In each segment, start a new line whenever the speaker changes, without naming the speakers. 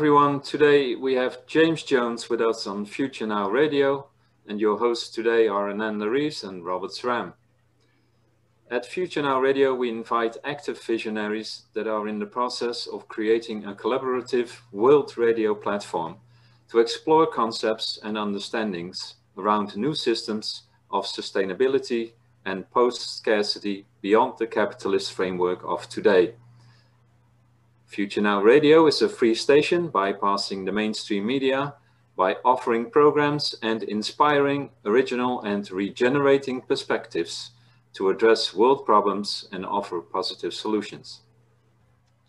everyone. Today we have James Jones with us on Future Now Radio, and your hosts today are Ananda Reeves and Robert SRAM. At Future Now Radio, we invite active visionaries that are in the process of creating a collaborative world radio platform to explore concepts and understandings around new systems of sustainability and post-scarcity beyond the capitalist framework of today. Future Now Radio is a free station bypassing the mainstream media by offering programs and inspiring original and regenerating perspectives to address world problems and offer positive solutions.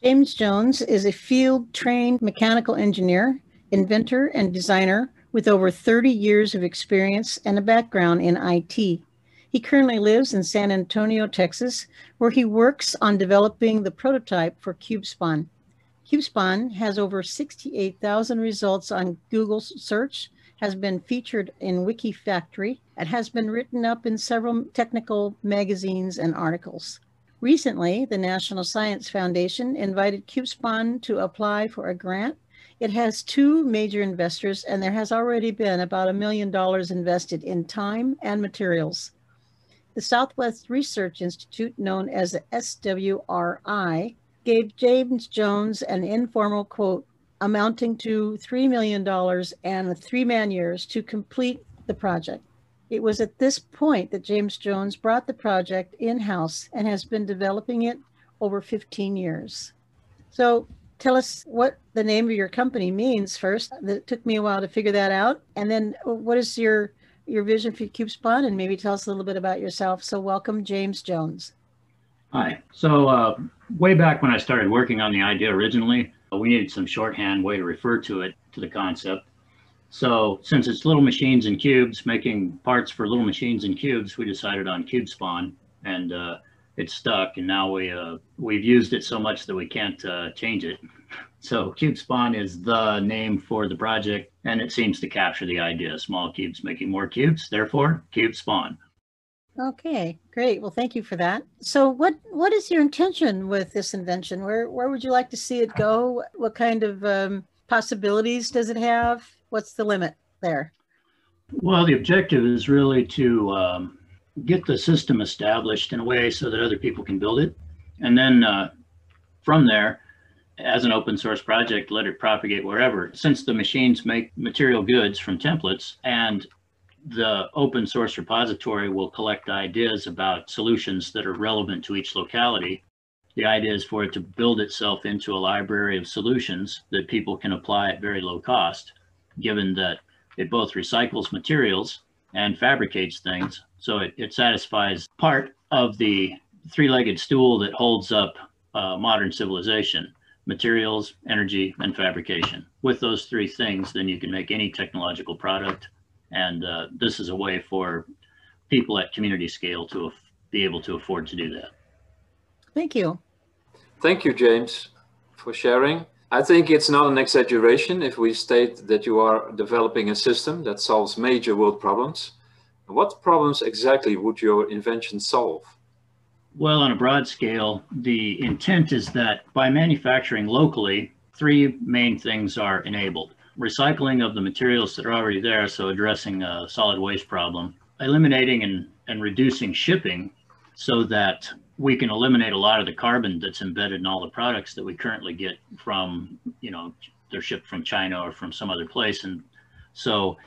James Jones is a field trained mechanical engineer, inventor, and designer with over 30 years of experience and a background in IT. He currently lives in San Antonio, Texas, where he works on developing the prototype for CubeSpawn. CubeSpawn has over 68,000 results on Google search, has been featured in Wikifactory, and has been written up in several technical magazines and articles. Recently, the National Science Foundation invited CubeSpawn to apply for a grant. It has two major investors, and there has already been about a million dollars invested in time and materials. The Southwest Research Institute, known as the SWRI, gave James Jones an informal quote amounting to $3 million and three man years to complete the project. It was at this point that James Jones brought the project in house and has been developing it over 15 years. So tell us what the name of your company means first. It took me a while to figure that out. And then uh, what is your your vision for CubeSpawn and maybe tell us a little bit about yourself. So welcome, James Jones.
Hi. So uh, way back when I started working on the idea originally, we needed some shorthand way to refer to it, to the concept. So since it's little machines and cubes, making parts for little machines and cubes, we decided on CubeSpawn and uh, it stuck. And now we, uh, we've used it so much that we can't uh, change it. So CubeSpawn is the name for the project and it seems to capture the idea, small cubes making more cubes, therefore CubeSpawn.
Okay, great. Well, thank you for that. So what what is your intention with this invention? Where where would you like to see it go? What kind of um, possibilities does it have? What's the limit there?
Well, the objective is really to um, get the system established in a way so that other people can build it. And then uh, from there, as an open source project, let it propagate wherever. Since the machines make material goods from templates and the open source repository will collect ideas about solutions that are relevant to each locality. The idea is for it to build itself into a library of solutions that people can apply at very low cost, given that it both recycles materials and fabricates things. So it, it satisfies part of the three-legged stool that holds up uh, modern civilization, materials, energy, and fabrication. With those three things, then you can make any technological product and uh, this is a way for people at community scale to be able to afford to do that.
Thank you.
Thank you, James, for sharing. I think it's not an exaggeration if we state that you are developing a system that solves major world problems. What problems exactly would your invention solve?
Well, on a broad scale, the intent is that by manufacturing locally, three main things are enabled recycling of the materials that are already there, so addressing a solid waste problem, eliminating and, and reducing shipping so that we can eliminate a lot of the carbon that's embedded in all the products that we currently get from, you know, they're shipped from China or from some other place. And so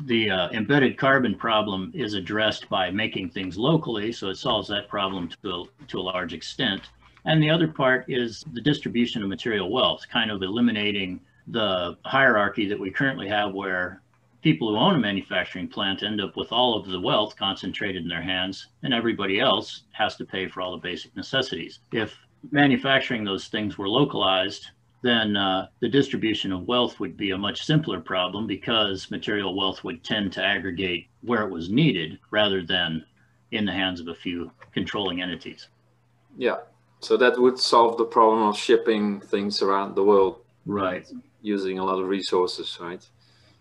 the uh, embedded carbon problem is addressed by making things locally. So it solves that problem to a, to a large extent. And the other part is the distribution of material wealth, kind of eliminating the hierarchy that we currently have where people who own a manufacturing plant end up with all of the wealth concentrated in their hands and everybody else has to pay for all the basic necessities. If manufacturing those things were localized, then uh, the distribution of wealth would be a much simpler problem because material wealth would tend to aggregate where it was needed rather than in the hands of a few controlling entities.
Yeah, so that would solve the problem of shipping things around the world.
Right
using a lot of resources, right?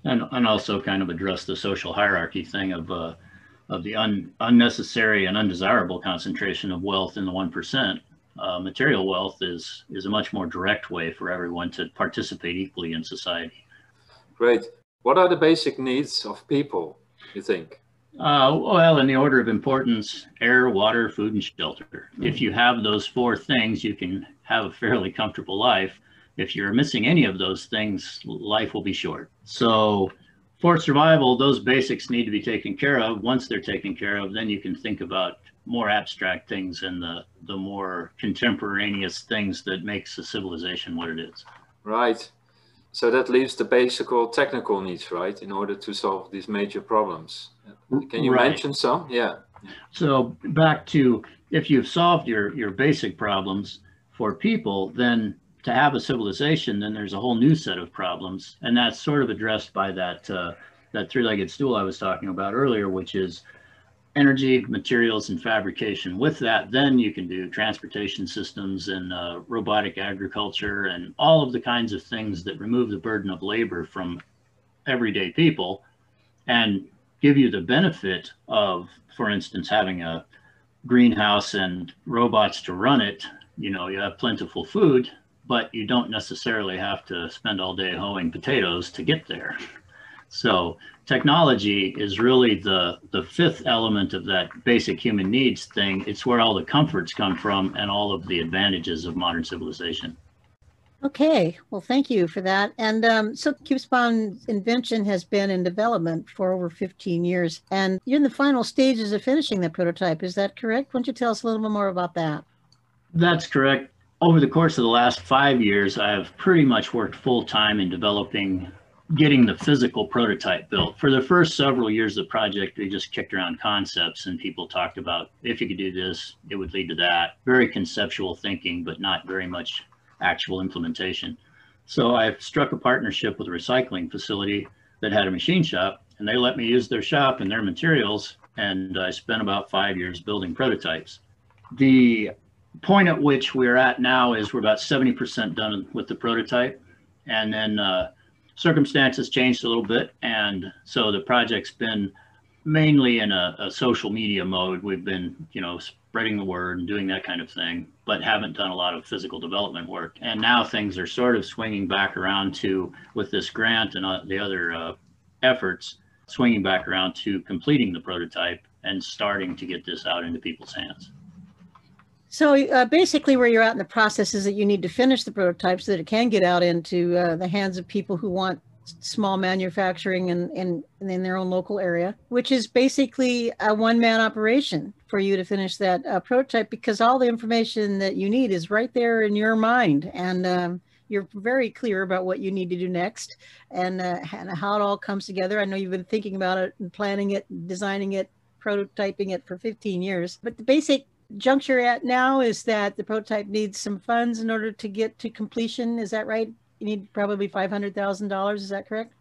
And and also kind of address the social hierarchy thing of uh, of the un, unnecessary and undesirable concentration of wealth in the one percent, uh, material wealth is is a much more direct way for everyone to participate equally in society.
Great. What are the basic needs of people? You think?
Uh, well, in the order of importance, air, water, food, and shelter. If you have those four things, you can have a fairly comfortable life. If you're missing any of those things, life will be short. So, for survival, those basics need to be taken care of. Once they're taken care of, then you can think about more abstract things and the, the more contemporaneous things that makes a civilization what it is.
Right. So that leaves the basic technical needs, right, in order to solve these major problems. Can you right. mention some? Yeah.
So back to if you've solved your your basic problems for people, then to have a civilization, then there's a whole new set of problems, and that's sort of addressed by that uh, that three-legged stool I was talking about earlier, which is energy, materials, and fabrication. With that, then you can do transportation systems and uh, robotic agriculture and all of the kinds of things that remove the burden of labor from everyday people and give you the benefit of, for instance, having a greenhouse and robots to run it. You know, you have plentiful food, but you don't necessarily have to spend all day hoeing potatoes to get there. So technology is really the the fifth element of that basic human needs thing. It's where all the comforts come from and all of the advantages of modern civilization.
Okay, well, thank you for that. And um, so CubeSpawn's invention has been in development for over 15 years, and you're in the final stages of finishing the prototype. Is that correct? Why don't you tell us a little bit more about that?
That's correct. Over the course of the last five years, I have pretty much worked full time in developing getting the physical prototype built. For the first several years of the project, we just kicked around concepts and people talked about if you could do this, it would lead to that. Very conceptual thinking, but not very much actual implementation. So I struck a partnership with a recycling facility that had a machine shop and they let me use their shop and their materials. And I spent about five years building prototypes. The point at which we're at now is we're about 70% done with the prototype. And then uh, circumstances changed a little bit. And so the project's been mainly in a, a, social media mode. We've been, you know, spreading the word and doing that kind of thing, but haven't done a lot of physical development work. And now things are sort of swinging back around to, with this grant and uh, the other uh, efforts, swinging back around to completing the prototype and starting to get this out into people's hands.
So uh, basically, where you're at in the process is that you need to finish the prototype so that it can get out into uh, the hands of people who want small manufacturing in, in, in their own local area, which is basically a one man operation for you to finish that uh, prototype because all the information that you need is right there in your mind. And um, you're very clear about what you need to do next and, uh, and how it all comes together. I know you've been thinking about it and planning it, designing it, prototyping it for 15 years. But the basic juncture at now is that the prototype needs some funds in order to get to completion. Is that right? You need probably five hundred thousand dollars. Is that correct?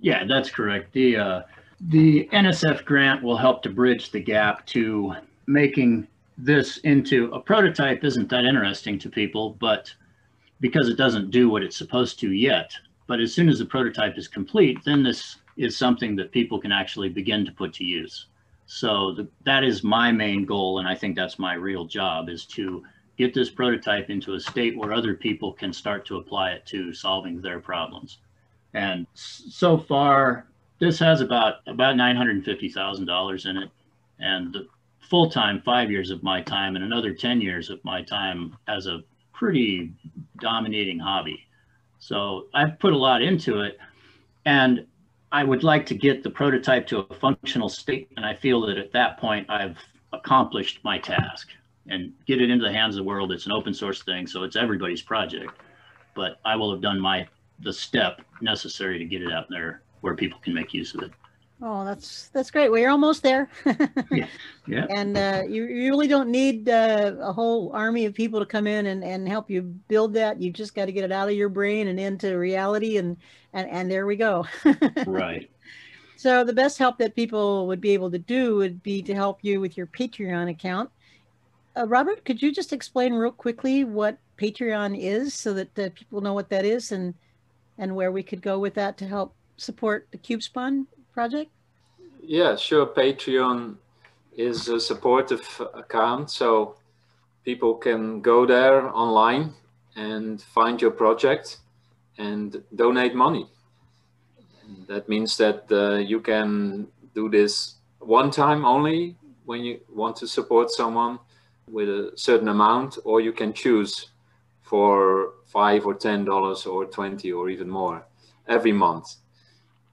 Yeah, that's correct. The uh, the NSF grant will help to bridge the gap to making this into a prototype. Isn't that interesting to people? But because it doesn't do what it's supposed to yet. But as soon as the prototype is complete, then this is something that people can actually begin to put to use. So the, that is my main goal, and I think that's my real job is to get this prototype into a state where other people can start to apply it to solving their problems. And so far, this has about about nine hundred fifty thousand dollars in it, and the full time five years of my time and another ten years of my time as a pretty dominating hobby. So I've put a lot into it, and I would like to get the prototype to a functional state, and I feel that at that point I've accomplished my task and get it into the hands of the world. It's an open source thing, so it's everybody's project. But I will have done my the step necessary to get it out there where people can make use of it.
Oh, that's that's great. Well, you're almost there.
yeah, yeah.
And uh, you, you really don't need uh, a whole army of people to come in and, and help you build that. You just got to get it out of your brain and into reality, and and and there we go.
right.
So the best help that people would be able to do would be to help you with your Patreon account. Uh, Robert, could you just explain real quickly what Patreon is, so that uh, people know what that is, and and where we could go with that to help support the CubeSpawn project?
Yeah, sure. Patreon is a supportive account. So people can go there online and find your project and donate money. That means that uh, you can do this one time only when you want to support someone with a certain amount, or you can choose for five or ten dollars or twenty or even more every month.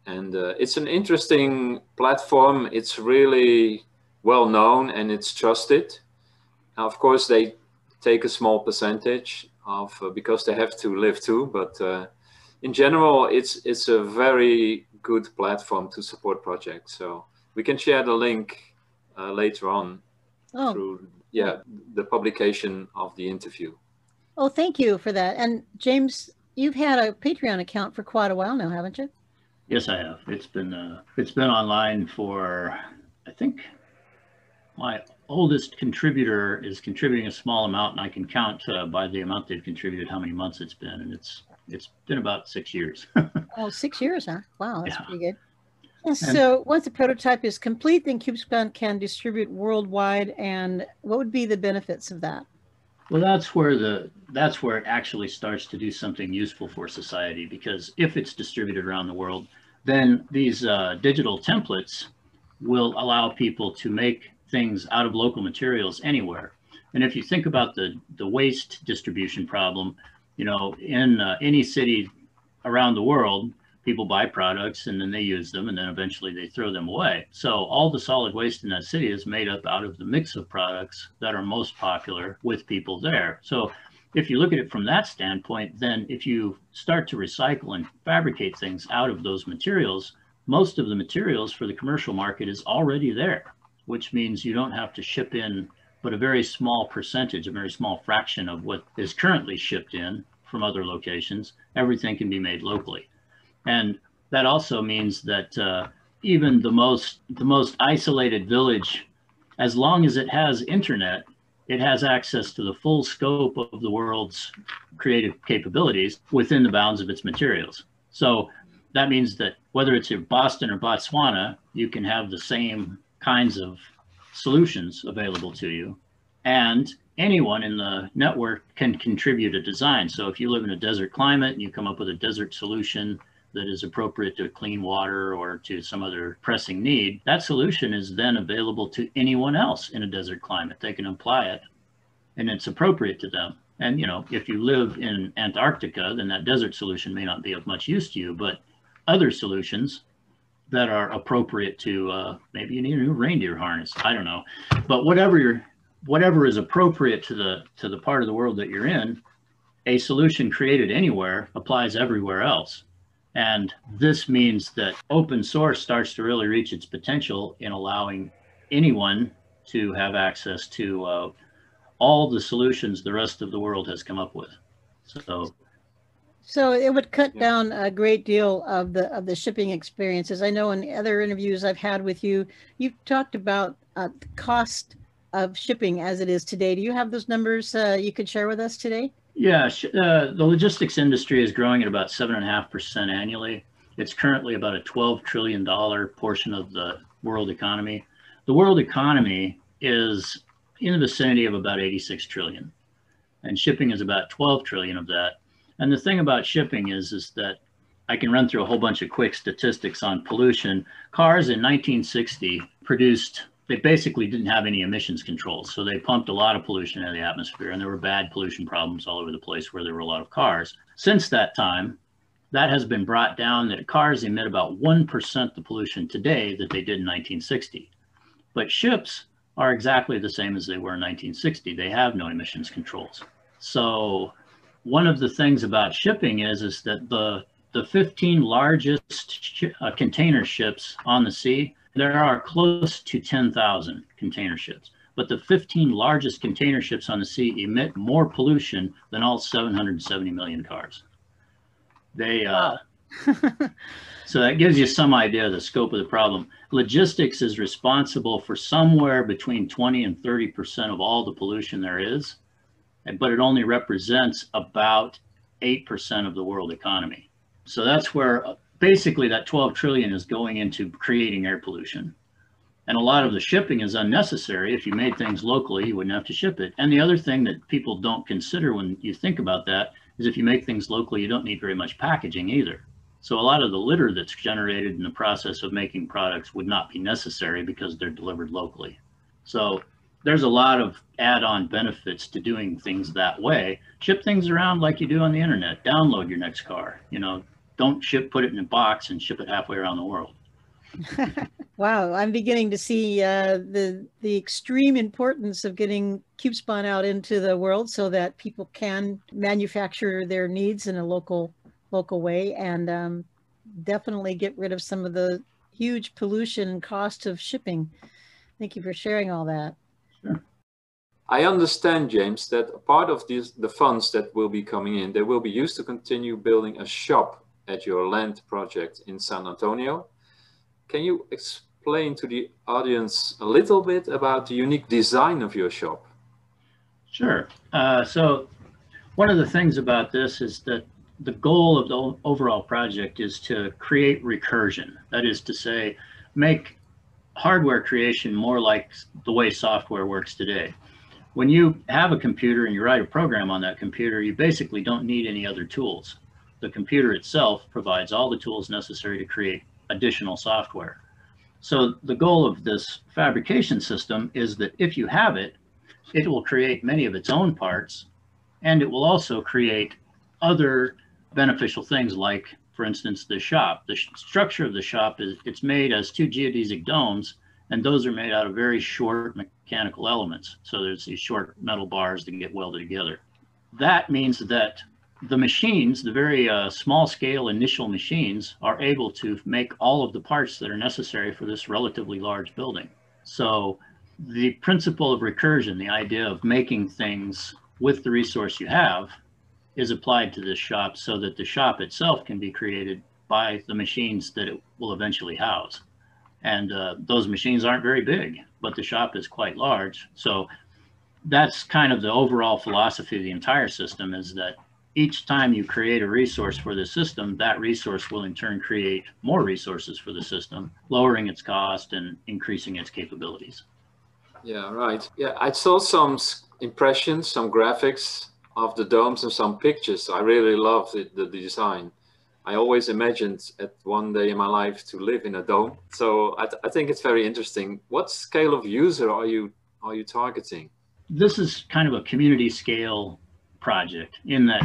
And uh, it's an interesting platform. It's really well known and it's trusted. Now, of course, they take a small percentage of uh, because they have to live too. But uh, in general, it's it's a very good platform to support projects. So we can share the link uh, later on
Oh,
through yeah the publication of the interview.
oh, thank you for that. And James, you've had a Patreon account for quite a while now, haven't you?
Yes, I have. It's been uh, it's been online for I think my oldest contributor is contributing a small amount, and I can count uh, by the amount they've contributed how many months it's been, and it's it's been about six years.
Oh, six years, huh? Wow, that's
Yeah.
pretty good. And so once the prototype is complete, then CubeSpawn can distribute worldwide. And what would be the benefits of that?
Well, that's where the that's where it actually starts to do something useful for society because if it's distributed around the world, then these uh, digital templates will allow people to make things out of local materials anywhere. And if you think about the the waste distribution problem, you know, in uh, any city around the world, people buy products and then they use them and then eventually they throw them away. So all the solid waste in that city is made up out of the mix of products that are most popular with people there. So if you look at it from that standpoint, then if you start to recycle and fabricate things out of those materials, most of the materials for the commercial market is already there, which means you don't have to ship in but a very small percentage, a very small fraction of what is currently shipped in from other locations. Everything can be made locally. And that also means that uh, even the most the most isolated village, as long as it has internet, it has access to the full scope of the world's creative capabilities within the bounds of its materials. So that means that whether it's in Boston or Botswana, you can have the same kinds of solutions available to you. And anyone in the network can contribute a design. So if you live in a desert climate and you come up with a desert solution that is appropriate to clean water or to some other pressing need, that solution is then available to anyone else in a desert climate. They can apply it and it's appropriate to them. And you know, if you live in Antarctica, then that desert solution may not be of much use to you, but other solutions that are appropriate to uh, maybe you need a new reindeer harness. I don't know, but whatever you're whatever is appropriate to the to the part of the world that you're in, a solution created anywhere applies everywhere else. And this means that open source starts to really reach its potential in allowing anyone to have access to uh, all the solutions the rest of the world has come up with. So
So it would cut down a great deal of the of the shipping experiences. I know in other interviews I've had with you, you've talked about uh, the cost of shipping as it is today. Do you have those numbers uh, you could share with us today?
Yeah, uh, the logistics industry is growing at about seven and a half percent annually. It's currently about a twelve trillion dollar portion of the world economy. The world economy is in the vicinity of about eighty-six trillion, and shipping is about twelve trillion of that. And the thing about shipping is, is that I can run through a whole bunch of quick statistics on pollution. Cars in 1960 produced they basically didn't have any emissions controls. So they pumped a lot of pollution into the atmosphere and there were bad pollution problems all over the place where there were a lot of cars. Since that time, that has been brought down that cars emit about 1% the pollution today that they did in 1960. But ships are exactly the same as they were in 1960. They have no emissions controls. So one of the things about shipping is, is that the, the 15 largest sh- uh, container ships on the sea, there are close to 10,000 container ships, but the 15 largest container ships on the sea emit more pollution than all 770 million cars. They, uh, so that gives you some idea of the scope of the problem. Logistics is responsible for somewhere between 20 and 30% of all the pollution there is, but it only represents about 8% of the world economy. So that's where basically that 12 trillion is going into creating air pollution. And a lot of the shipping is unnecessary. If you made things locally, you wouldn't have to ship it. And the other thing that people don't consider when you think about that is if you make things locally, you don't need very much packaging either. So a lot of the litter that's generated in the process of making products would not be necessary because they're delivered locally. So there's a lot of add-on benefits to doing things that way. Ship things around like you do on the internet. Download your next car. You know, don't ship, put it in a box and ship it halfway around the world.
wow, I'm beginning to see uh, the the extreme importance of getting CubeSpawn out into the world so that people can manufacture their needs in a local local way and um, definitely get rid of some of the huge pollution and cost of shipping. Thank you for sharing all that.
Sure.
I understand, James, that part of these, the funds that will be coming in, they will be used to continue building a shop at your land project in San Antonio. Can you explain to the audience a little bit about the unique design of your shop?
Sure. Uh, so one of the things about this is that the goal of the overall project is to create recursion. That is to say, make hardware creation more like the way software works today. When you have a computer and you write a program on that computer, you basically don't need any other tools. The computer itself provides all the tools necessary to create additional software. So the goal of this fabrication system is that if you have it, it will create many of its own parts and it will also create other beneficial things like, for instance, the shop. The structure of the shop is it's made as two geodesic domes and those are made out of very short mechanical elements. So there's these short metal bars that get welded together. That means that the machines, the very uh, small scale initial machines, are able to make all of the parts that are necessary for this relatively large building. So the principle of recursion, the idea of making things with the resource you have, is applied to this shop so that the shop itself can be created by the machines that it will eventually house. And uh, those machines aren't very big, but the shop is quite large. So that's kind of the overall philosophy of the entire system is that each time you create a resource for the system, that resource will in turn create more resources for the system, lowering its cost and increasing its capabilities.
Yeah, right. Yeah, I saw some impressions, some graphics of the domes and some pictures. I really love the, the design. I always imagined at one day in my life to live in a dome. So I, th I think it's very interesting. What scale of user are you are you targeting?
This is kind of a community scale project in that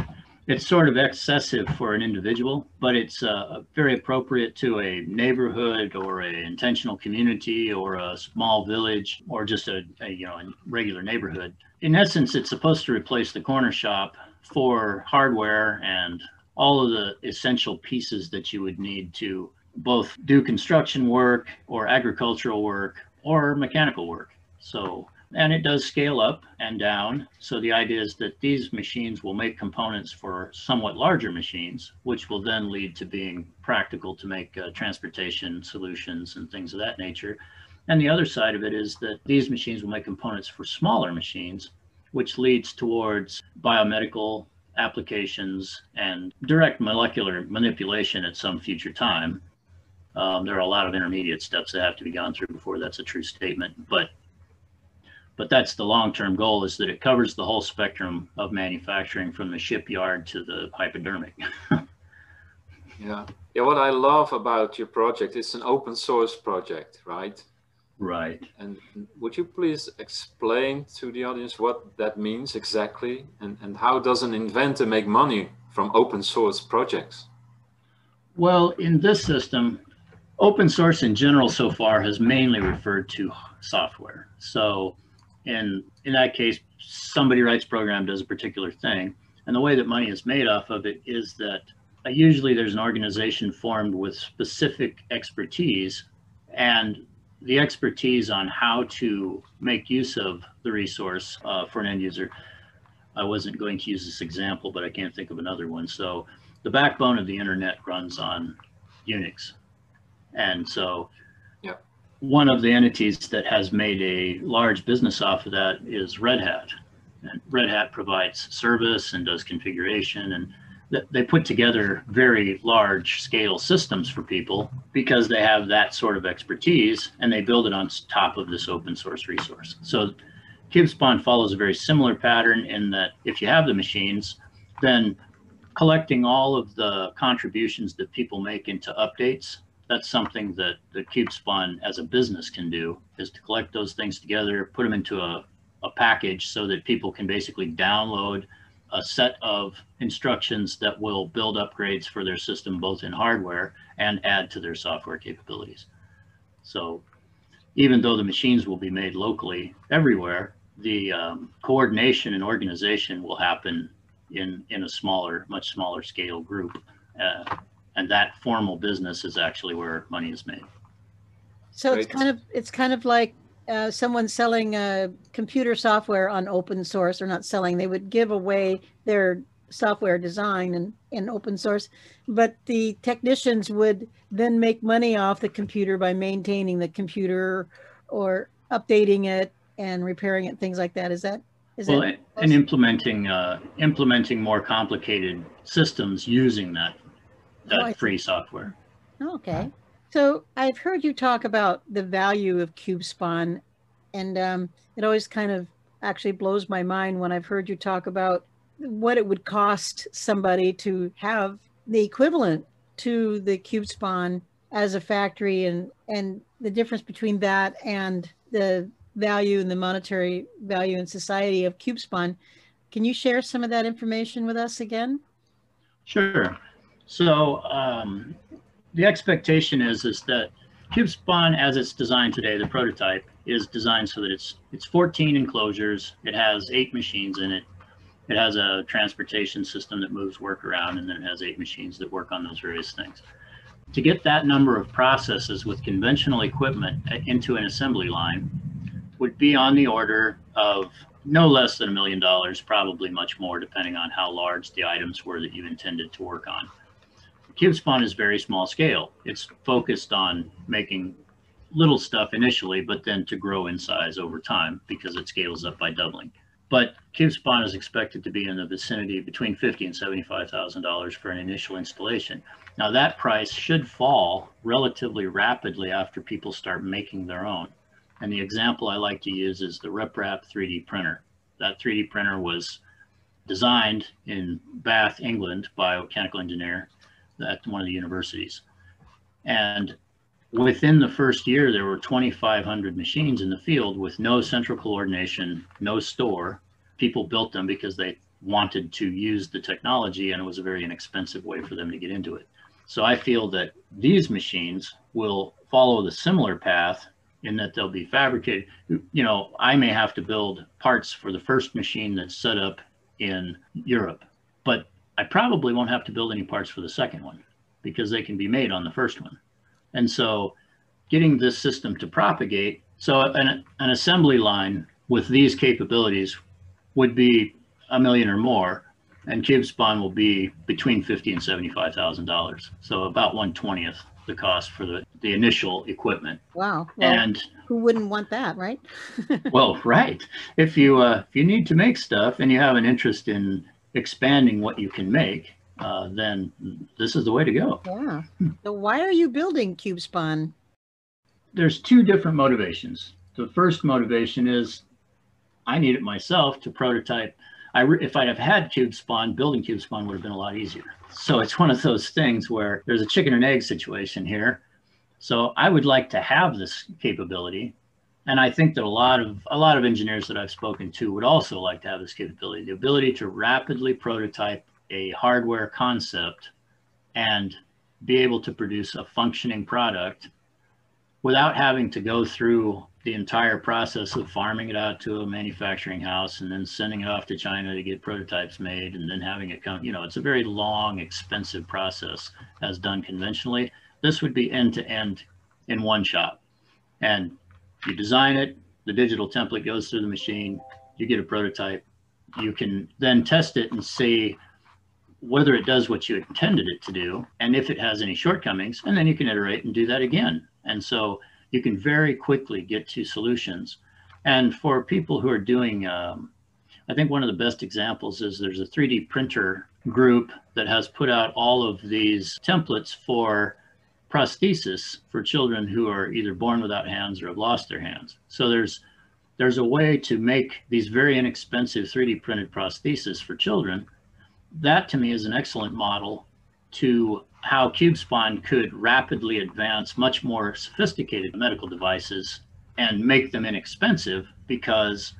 it's sort of excessive for an individual, but it's uh, very appropriate to a neighborhood or a intentional community or a small village or just a, a, you know a regular neighborhood. In essence, it's supposed to replace the corner shop for hardware and all of the essential pieces that you would need to both do construction work or agricultural work or mechanical work. So and it does scale up and down. So the idea is that these machines will make components for somewhat larger machines, which will then lead to being practical to make uh, transportation solutions and things of that nature. And the other side of it is that these machines will make components for smaller machines, which leads towards biomedical applications and direct molecular manipulation at some future time. Um, there are a lot of intermediate steps that have to be gone through before that's a true statement, but but that's the long-term goal is that it covers the whole spectrum of manufacturing from the shipyard to the hypodermic.
yeah. Yeah, what I love about your project, it's an open source project, right?
Right.
And would you please explain to the audience what that means exactly and, and how does an inventor make money from open source projects?
Well, in this system, open source in general so far has mainly referred to software. So and in that case, somebody writes program, does a particular thing. And the way that money is made off of it is that uh, usually there's an organization formed with specific expertise and the expertise on how to make use of the resource uh, for an end user. I wasn't going to use this example, but I can't think of another one. So the backbone of the internet runs on Unix. And so one of the entities that has made a large business off of that is Red Hat. And Red Hat provides service and does configuration. And they put together very large scale systems for people because they have that sort of expertise and they build it on top of this open source resource. So CubeSpawn follows a very similar pattern in that if you have the machines, then collecting all of the contributions that people make into updates, that's something that the CubeSpawn as a business can do is to collect those things together, put them into a, a package so that people can basically download a set of instructions that will build upgrades for their system, both in hardware and add to their software capabilities. So even though the machines will be made locally everywhere, the um, coordination and organization will happen in, in a smaller, much smaller scale group. Uh, and that formal business is actually where money is made.
So it's kind of, it's kind of like uh, someone selling uh, computer software on open source or not selling, they would give away their software design and in open source, but the technicians would then make money off the computer by maintaining the computer or updating it and repairing it, things like that. Is that? Is
well, that and implementing uh, implementing more complicated systems using that that oh, free software.
Okay. So I've heard you talk about the value of CubeSpawn, and um, it always kind of actually blows my mind when I've heard you talk about what it would cost somebody to have the equivalent to the CubeSpawn as a factory, and and the difference between that and the value and the monetary value in society of CubeSpawn. Can you share some of that information with us again?
Sure. So um, the expectation is is that CubeSpawn, as it's designed today, the prototype is designed so that it's it's 14 enclosures. It has eight machines in it. It has a transportation system that moves work around, and then it has eight machines that work on those various things. To get that number of processes with conventional equipment into an assembly line would be on the order of no less than a million dollars, probably much more, depending on how large the items were that you intended to work on. CubeSpawn is very small scale. It's focused on making little stuff initially, but then to grow in size over time because it scales up by doubling. But CubeSpawn is expected to be in the vicinity between fifty and seventy-five thousand dollars for an initial installation. Now that price should fall relatively rapidly after people start making their own. And the example I like to use is the RepRap 3D printer. That 3D printer was designed in Bath, England by a mechanical engineer at one of the universities. And within the first year, there were 2,500 machines in the field with no central coordination, no store. People built them because they wanted to use the technology and it was a very inexpensive way for them to get into it. So I feel that these machines will follow the similar path in that they'll be fabricated. You know, I may have to build parts for the first machine that's set up in Europe, but I probably won't have to build any parts for the second one because they can be made on the first one. And so getting this system to propagate, so an, an assembly line with these capabilities would be a million or more and CubeSpawn will be between fifty and seventy-five thousand dollars. So about one twentieth the cost for the, the initial equipment.
Wow. Well, and who wouldn't want that, right?
well, right. If you uh, if you need to make stuff and you have an interest in expanding what you can make, uh, then this is the way to go.
Yeah. So why are you building CubeSpawn?
There's two different motivations. The first motivation is I need it myself to prototype. I if I'd have had CubeSpawn, building CubeSpawn would have been a lot easier. So it's one of those things where there's a chicken and egg situation here. So I would like to have this capability and I think that a lot of a lot of engineers that I've spoken to would also like to have this capability, the ability to rapidly prototype a hardware concept and be able to produce a functioning product without having to go through the entire process of farming it out to a manufacturing house and then sending it off to China to get prototypes made and then having it come, you know, it's a very long, expensive process as done conventionally. This would be end to end in one shot. And you design it, the digital template goes through the machine, you get a prototype. You can then test it and see whether it does what you intended it to do and if it has any shortcomings, and then you can iterate and do that again. And so you can very quickly get to solutions. And for people who are doing, um, I think one of the best examples is there's a 3D printer group that has put out all of these templates for prosthesis for children who are either born without hands or have lost their hands. So there's there's a way to make these very inexpensive 3D printed prosthesis for children. That to me is an excellent model to how CubeSpawn could rapidly advance much more sophisticated medical devices and make them inexpensive because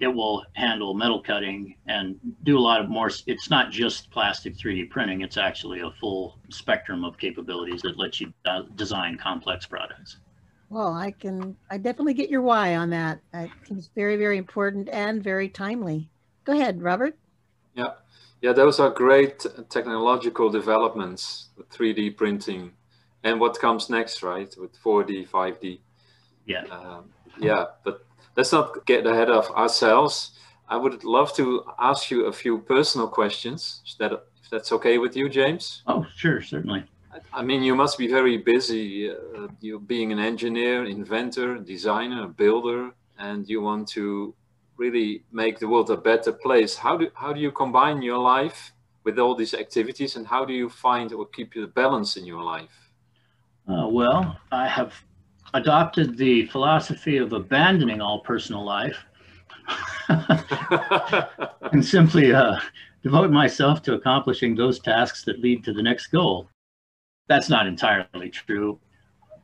it will handle metal cutting and do a lot of more. It's not just plastic 3D printing, it's actually a full spectrum of capabilities that lets you uh, design complex products.
Well, I can, I definitely get your why on that. I think it's very, very important and very timely. Go ahead, Robert.
Yeah, yeah, those are great technological developments, 3D printing, and what comes next, right, with 4D, 5D.
Yeah.
Um, yeah, but let's not get ahead of ourselves. I would love to ask you a few personal questions. Is that, if that's okay with you, James?
Oh, sure, certainly.
I mean, you must be very busy. Uh, you being an engineer, inventor, designer, builder, and you want to really make the world a better place. How do how do you combine your life with all these activities, and how do you find or keep the balance in your life?
Uh, well, I have adopted the philosophy of abandoning all personal life and simply uh, devote myself to accomplishing those tasks that lead to the next goal. That's not entirely true.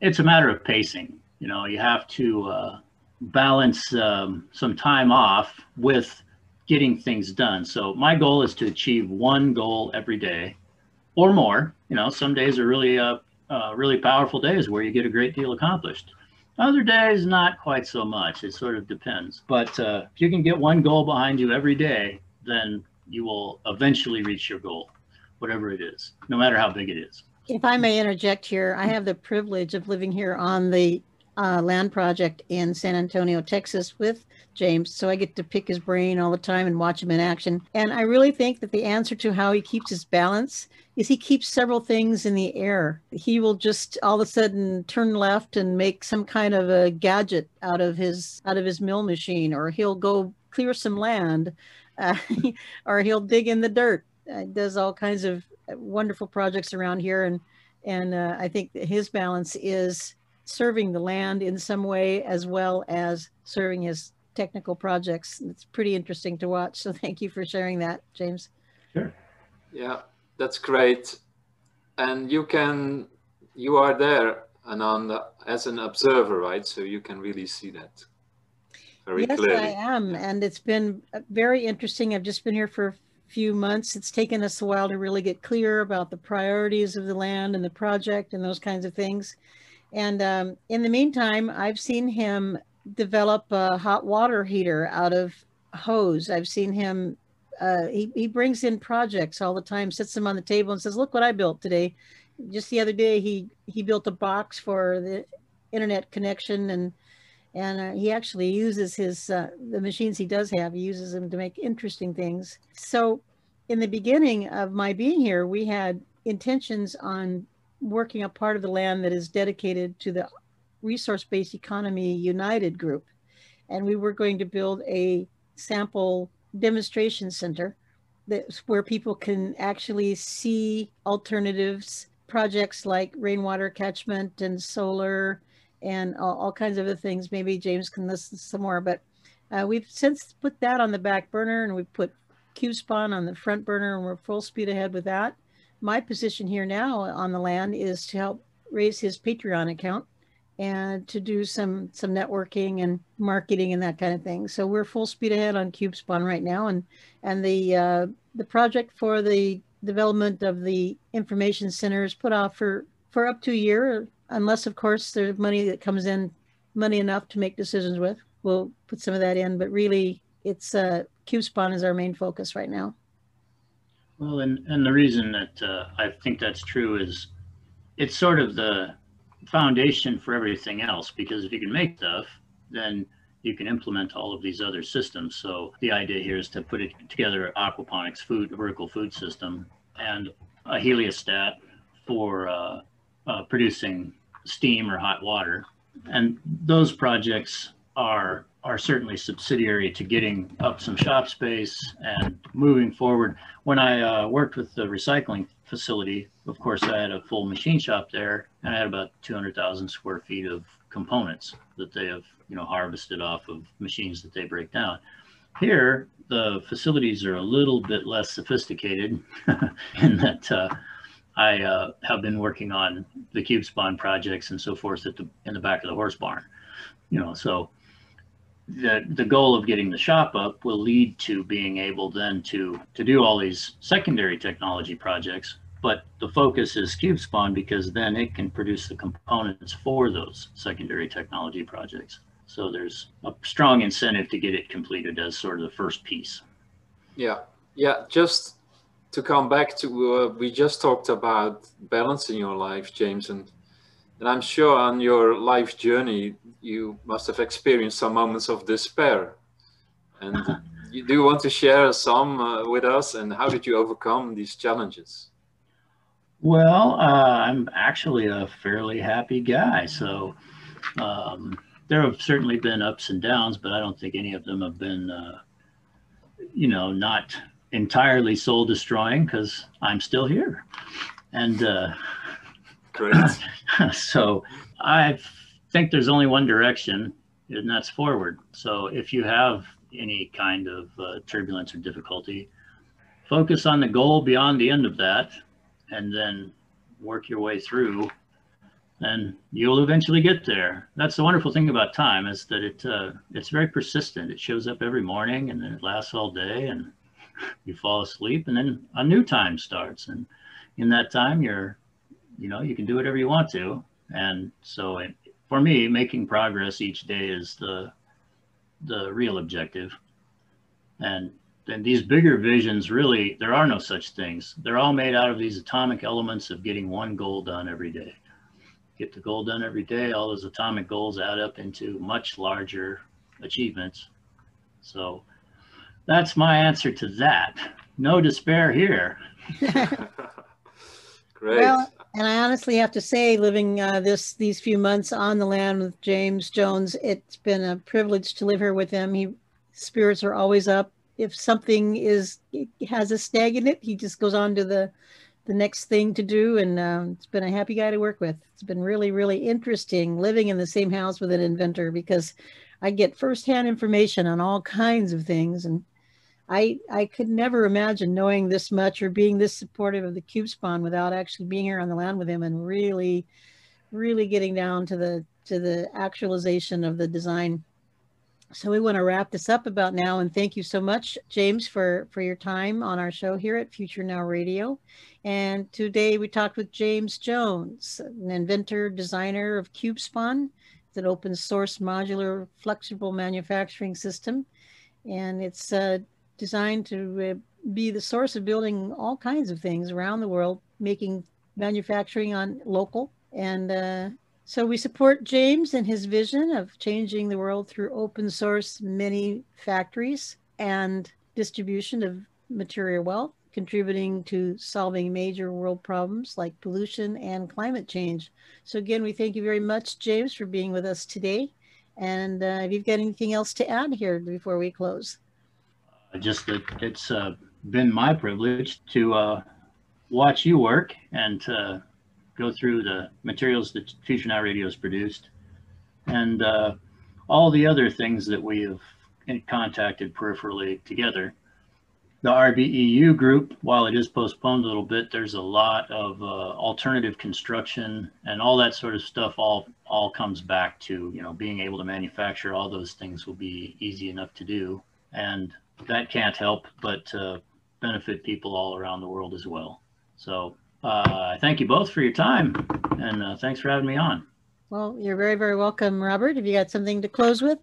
It's a matter of pacing. You know, you have to uh, balance um, some time off with getting things done. So my goal is to achieve one goal every day or more. You know, some days are really uh, uh, really powerful days where you get a great deal accomplished. Other days, not quite so much. It sort of depends. But uh, if you can get one goal behind you every day, then you will eventually reach your goal, whatever it is, no matter how big it is.
If I may interject here, I have the privilege of living here on the uh, land project in San Antonio, Texas with James. So I get to pick his brain all the time and watch him in action. And I really think that the answer to how he keeps his balance is he keeps several things in the air. He will just all of a sudden turn left and make some kind of a gadget out of his out of his mill machine, or he'll go clear some land, uh, or he'll dig in the dirt. Uh, does all kinds of wonderful projects around here, and and uh, I think his balance is serving the land in some way as well as serving his technical projects. It's pretty interesting to watch. So thank you for sharing that, James.
Sure.
Yeah, that's great. And you can, you are there and on the, as an observer, right? So you can really see that very
yes,
clearly.
I am. And it's been very interesting. I've just been here for a few months. It's taken us a while to really get clear about the priorities of the land and the project and those kinds of things. And um, in the meantime, I've seen him develop a hot water heater out of hose. I've seen him, uh, he, he brings in projects all the time, sits them on the table and says, look what I built today. Just the other day, he, he built a box for the internet connection and and uh, he actually uses his uh, the machines he does have he uses them to make interesting things so in the beginning of my being here we had intentions on working a part of the land that is dedicated to the Resource-Based Economy United group. And we were going to build a sample demonstration center that's where people can actually see alternatives, projects like rainwater catchment and solar and all, all kinds of other things. Maybe James can listen some more, but uh, we've since put that on the back burner and we've put CubeSpawn on the front burner and we're full speed ahead with that my position here now on the land is to help raise his Patreon account and to do some some networking and marketing and that kind of thing. So we're full speed ahead on CubeSpawn right now, and and the uh, the project for the development of the information center is put off for for up to a year, unless of course there's money that comes in, money enough to make decisions with. We'll put some of that in, but really it's uh, CubeSpawn is our main focus right now.
Well, and, and the reason that uh, I think that's true is it's sort of the foundation for everything else because if you can make stuff, then you can implement all of these other systems. So the idea here is to put it together aquaponics food, vertical food system and a heliostat for uh, uh, producing steam or hot water. And those projects are are certainly subsidiary to getting up some shop space and moving forward. When I uh, worked with the recycling facility, of course, I had a full machine shop there, and I had about 200,000 square feet of components that they have, you know, harvested off of machines that they break down. Here, the facilities are a little bit less sophisticated in that uh, I uh, have been working on the CubeSpawn projects and so forth at the in the back of the horse barn. You know, so the the goal of getting the shop up will lead to being able then to to do all these secondary technology projects. But the focus is CubeSpawn because then it can produce the components for those secondary technology projects. So there's a strong incentive to get it completed as sort of the first piece.
Yeah, yeah. Just to come back to uh, we just talked about balance in your life james and and i'm sure on your life journey you must have experienced some moments of despair. And you do want to share some uh, with us? And how did you overcome these challenges?
Well uh, i'm actually a fairly happy guy. So um, there have certainly been ups and downs but i don't think any of them have been uh, you know not entirely soul destroying because I'm still here. And uh,
great.
so I think there's only one direction, and that's forward. So if you have any kind of uh, turbulence or difficulty, focus on the goal beyond the end of that, and then work your way through and you'll eventually get there. That's the wonderful thing about time is that it uh, it's very persistent. It shows up every morning and then it lasts all day and you fall asleep and then a new time starts and in that time you're you know you can do whatever you want to. And so it, for me making progress each day is the the real objective. And then these bigger visions really there are no such things. They're all made out of these atomic elements of getting one goal done every day. Get the goal done every day all those atomic goals add up into much larger achievements. So that's my answer to that. No despair here.
Great.
Well, and I honestly have to say, living uh, this these few months on the land with James Jones, it's been a privilege to live here with him. He spirits are always up. If something is has a stag in it, he just goes on to the the next thing to do, and uh, it's been a happy guy to work with. It's been really, really interesting living in the same house with an inventor because I get firsthand information on all kinds of things and I I could never imagine knowing this much or being this supportive of the CubeSpawn without actually being here on the land with him and really, really getting down to the to the actualization of the design. So we want to wrap this up about now and thank you so much, James, for for your time on our show here at Future Now Radio. And today we talked with James Jones, an inventor, designer of CubeSpawn. It's an open source modular flexible manufacturing system. And it's uh, designed to uh, be the source of building all kinds of things around the world, making manufacturing on local. And uh, so we support James and his vision of changing the world through open source mini factories and distribution of material wealth, contributing to solving major world problems like pollution and climate change. So again, we thank you very much, James, for being with us today. And uh, if you've got anything else to add here before we close
just that it's uh, been my privilege to uh, watch you work and to go through the materials that Future Now Radio has produced and uh, all the other things that we have contacted peripherally together. The RBEU group, while it is postponed a little bit, there's a lot of uh, alternative construction and all that sort of stuff. All all comes back to you know being able to manufacture all those things will be easy enough to do, and that can't help but uh, benefit people all around the world as well. So uh, thank you both for your time and uh, thanks for having me on.
Well, you're very, very welcome, Robert. Have you got something to close with?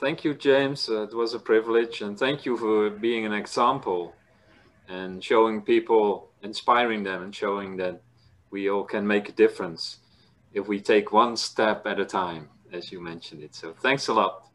Thank you, James. Uh, it was a privilege and thank you for being an example and showing people, inspiring them and showing that we all can make a difference if we take one step at a time, as you mentioned it. So thanks a lot.